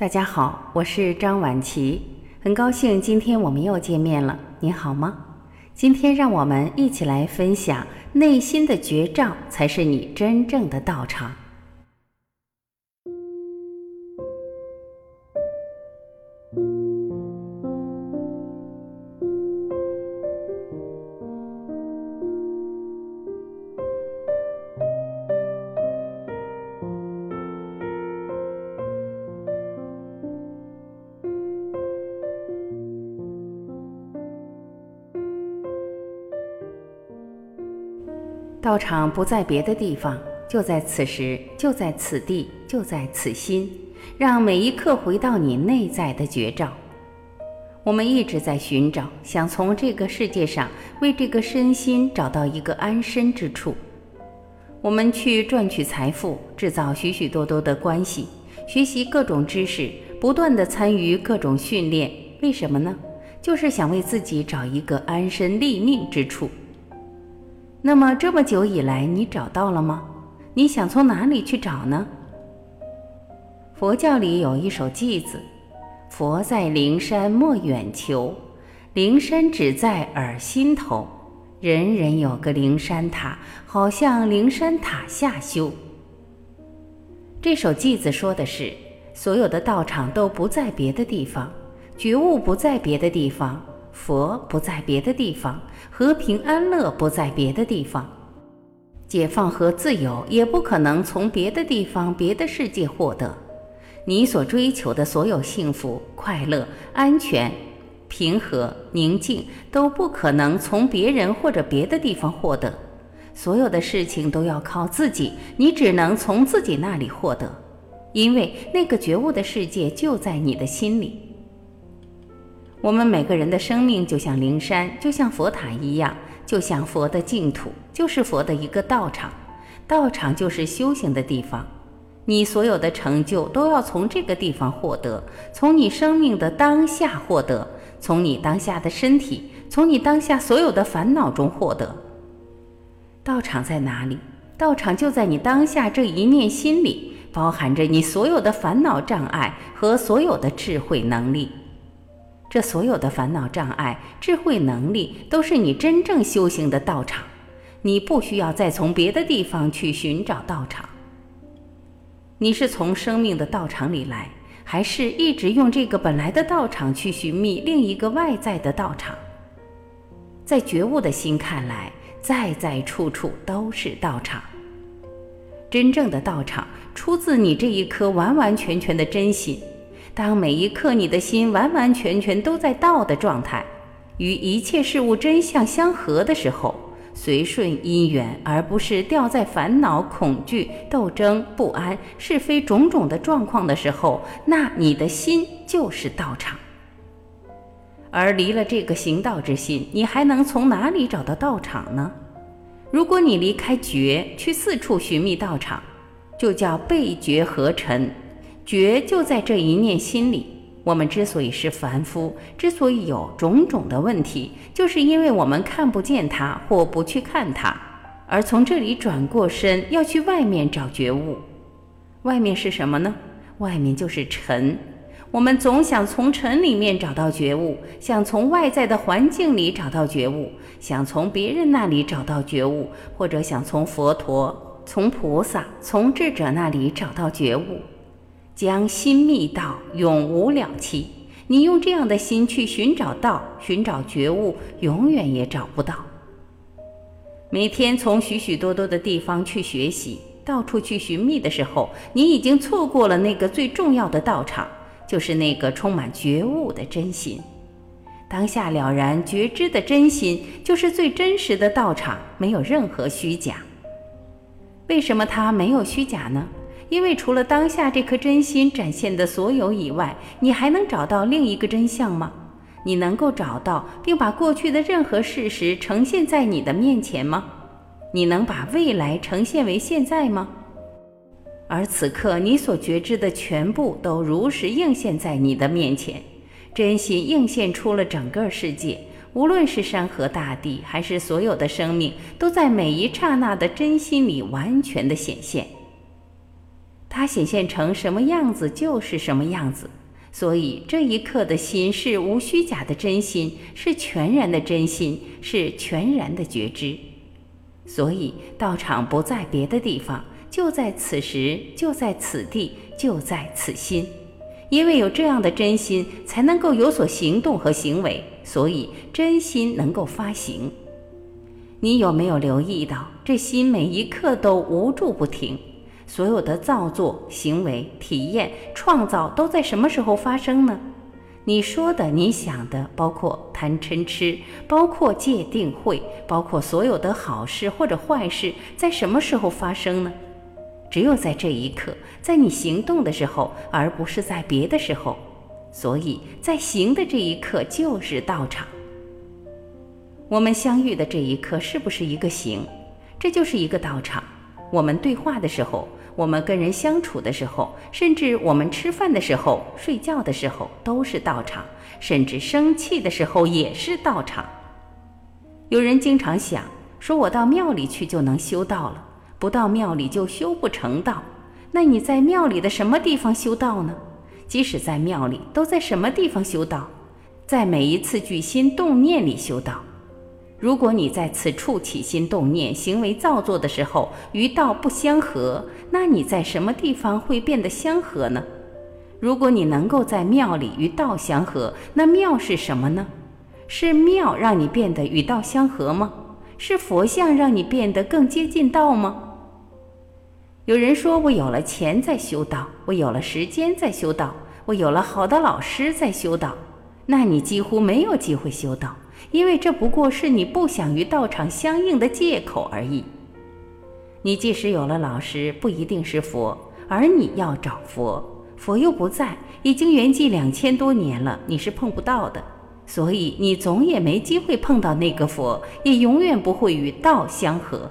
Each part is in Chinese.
大家好，我是张婉琪，很高兴今天我们又见面了。你好吗？今天让我们一起来分享，内心的绝招才是你真正的道场。道场不在别的地方，就在此时，就在此地，就在此心，让每一刻回到你内在的觉照。我们一直在寻找，想从这个世界上为这个身心找到一个安身之处。我们去赚取财富，制造许许多多的关系，学习各种知识，不断的参与各种训练。为什么呢？就是想为自己找一个安身立命之处。那么这么久以来，你找到了吗？你想从哪里去找呢？佛教里有一首偈子：“佛在灵山莫远求，灵山只在耳心头。人人有个灵山塔，好像灵山塔下修。”这首偈子说的是，所有的道场都不在别的地方，觉悟不在别的地方。佛不在别的地方，和平安乐不在别的地方，解放和自由也不可能从别的地方、别的世界获得。你所追求的所有幸福、快乐、安全、平和、宁静，都不可能从别人或者别的地方获得。所有的事情都要靠自己，你只能从自己那里获得，因为那个觉悟的世界就在你的心里。我们每个人的生命就像灵山，就像佛塔一样，就像佛的净土，就是佛的一个道场。道场就是修行的地方，你所有的成就都要从这个地方获得，从你生命的当下获得，从你当下的身体，从你当下所有的烦恼中获得。道场在哪里？道场就在你当下这一念心里，包含着你所有的烦恼障碍和所有的智慧能力。这所有的烦恼障碍、智慧能力，都是你真正修行的道场。你不需要再从别的地方去寻找道场。你是从生命的道场里来，还是一直用这个本来的道场去寻觅另一个外在的道场？在觉悟的心看来，在在处处都是道场。真正的道场出自你这一颗完完全全的真心。当每一刻你的心完完全全都在道的状态，与一切事物真相相合的时候，随顺因缘，而不是掉在烦恼、恐惧、斗争、不安、是非种种的状况的时候，那你的心就是道场。而离了这个行道之心，你还能从哪里找到道场呢？如果你离开觉，去四处寻觅道场，就叫背觉合尘。觉就在这一念心里。我们之所以是凡夫，之所以有种种的问题，就是因为我们看不见它或不去看它，而从这里转过身要去外面找觉悟。外面是什么呢？外面就是尘。我们总想从尘里面找到觉悟，想从外在的环境里找到觉悟，想从别人那里找到觉悟，或者想从佛陀、从菩萨、从智者那里找到觉悟。将心觅道，永无了期。你用这样的心去寻找道，寻找觉悟，永远也找不到。每天从许许多多的地方去学习，到处去寻觅的时候，你已经错过了那个最重要的道场，就是那个充满觉悟的真心。当下了然觉知的真心，就是最真实的道场，没有任何虚假。为什么它没有虚假呢？因为除了当下这颗真心展现的所有以外，你还能找到另一个真相吗？你能够找到并把过去的任何事实呈现在你的面前吗？你能把未来呈现为现在吗？而此刻你所觉知的全部都如实映现在你的面前，真心映现出了整个世界，无论是山河大地，还是所有的生命，都在每一刹那的真心里完全的显现。它显现成什么样子就是什么样子。所以这一刻的心是无虚假的真心，是全然的真心，是全然的觉知。所以道场不在别的地方，就在此时，就在此地，就在此心。因为有这样的真心，才能够有所行动和行为，所以真心能够发行。你有没有留意到，这心每一刻都无助不停？所有的造作、行为、体验、创造都在什么时候发生呢？你说的、你想的，包括贪嗔痴，包括戒定慧，包括所有的好事或者坏事，在什么时候发生呢？只有在这一刻，在你行动的时候，而不是在别的时候。所以在行的这一刻就是道场。我们相遇的这一刻是不是一个行？这就是一个道场。我们对话的时候。我们跟人相处的时候，甚至我们吃饭的时候、睡觉的时候，都是道场；甚至生气的时候也是道场。有人经常想说：“我到庙里去就能修道了，不到庙里就修不成道。”那你在庙里的什么地方修道呢？即使在庙里，都在什么地方修道？在每一次举心动念里修道。如果你在此处起心动念、行为造作的时候与道不相合，那你在什么地方会变得相合呢？如果你能够在庙里与道相合，那庙是什么呢？是庙让你变得与道相合吗？是佛像让你变得更接近道吗？有人说我有了钱在修道，我有了时间在修道，我有了好的老师在修道，那你几乎没有机会修道。因为这不过是你不想与道场相应的借口而已。你即使有了老师，不一定是佛，而你要找佛，佛又不在，已经圆寂两千多年了，你是碰不到的，所以你总也没机会碰到那个佛，也永远不会与道相合。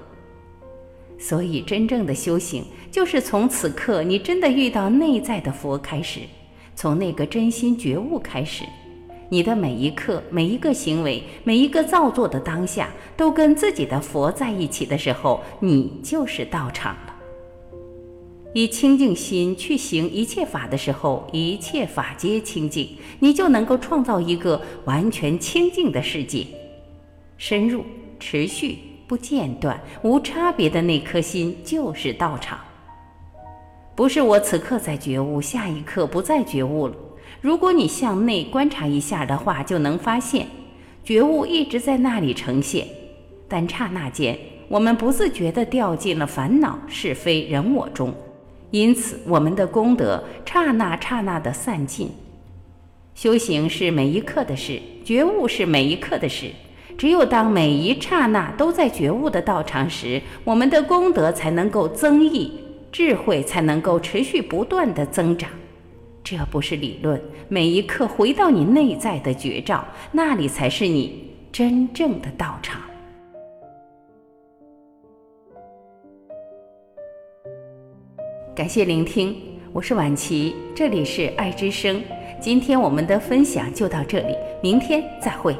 所以，真正的修行，就是从此刻你真的遇到内在的佛开始，从那个真心觉悟开始。你的每一刻、每一个行为、每一个造作的当下，都跟自己的佛在一起的时候，你就是道场了。以清净心去行一切法的时候，一切法皆清净，你就能够创造一个完全清净的世界。深入、持续、不间断、无差别的那颗心，就是道场。不是我此刻在觉悟，下一刻不再觉悟了。如果你向内观察一下的话，就能发现，觉悟一直在那里呈现，但刹那间，我们不自觉地掉进了烦恼、是非、人我中，因此我们的功德刹那刹那地散尽。修行是每一刻的事，觉悟是每一刻的事。只有当每一刹那都在觉悟的道场时，我们的功德才能够增益，智慧才能够持续不断地增长。这不是理论，每一刻回到你内在的觉照，那里才是你真正的道场。感谢聆听，我是婉琪，这里是爱之声。今天我们的分享就到这里，明天再会。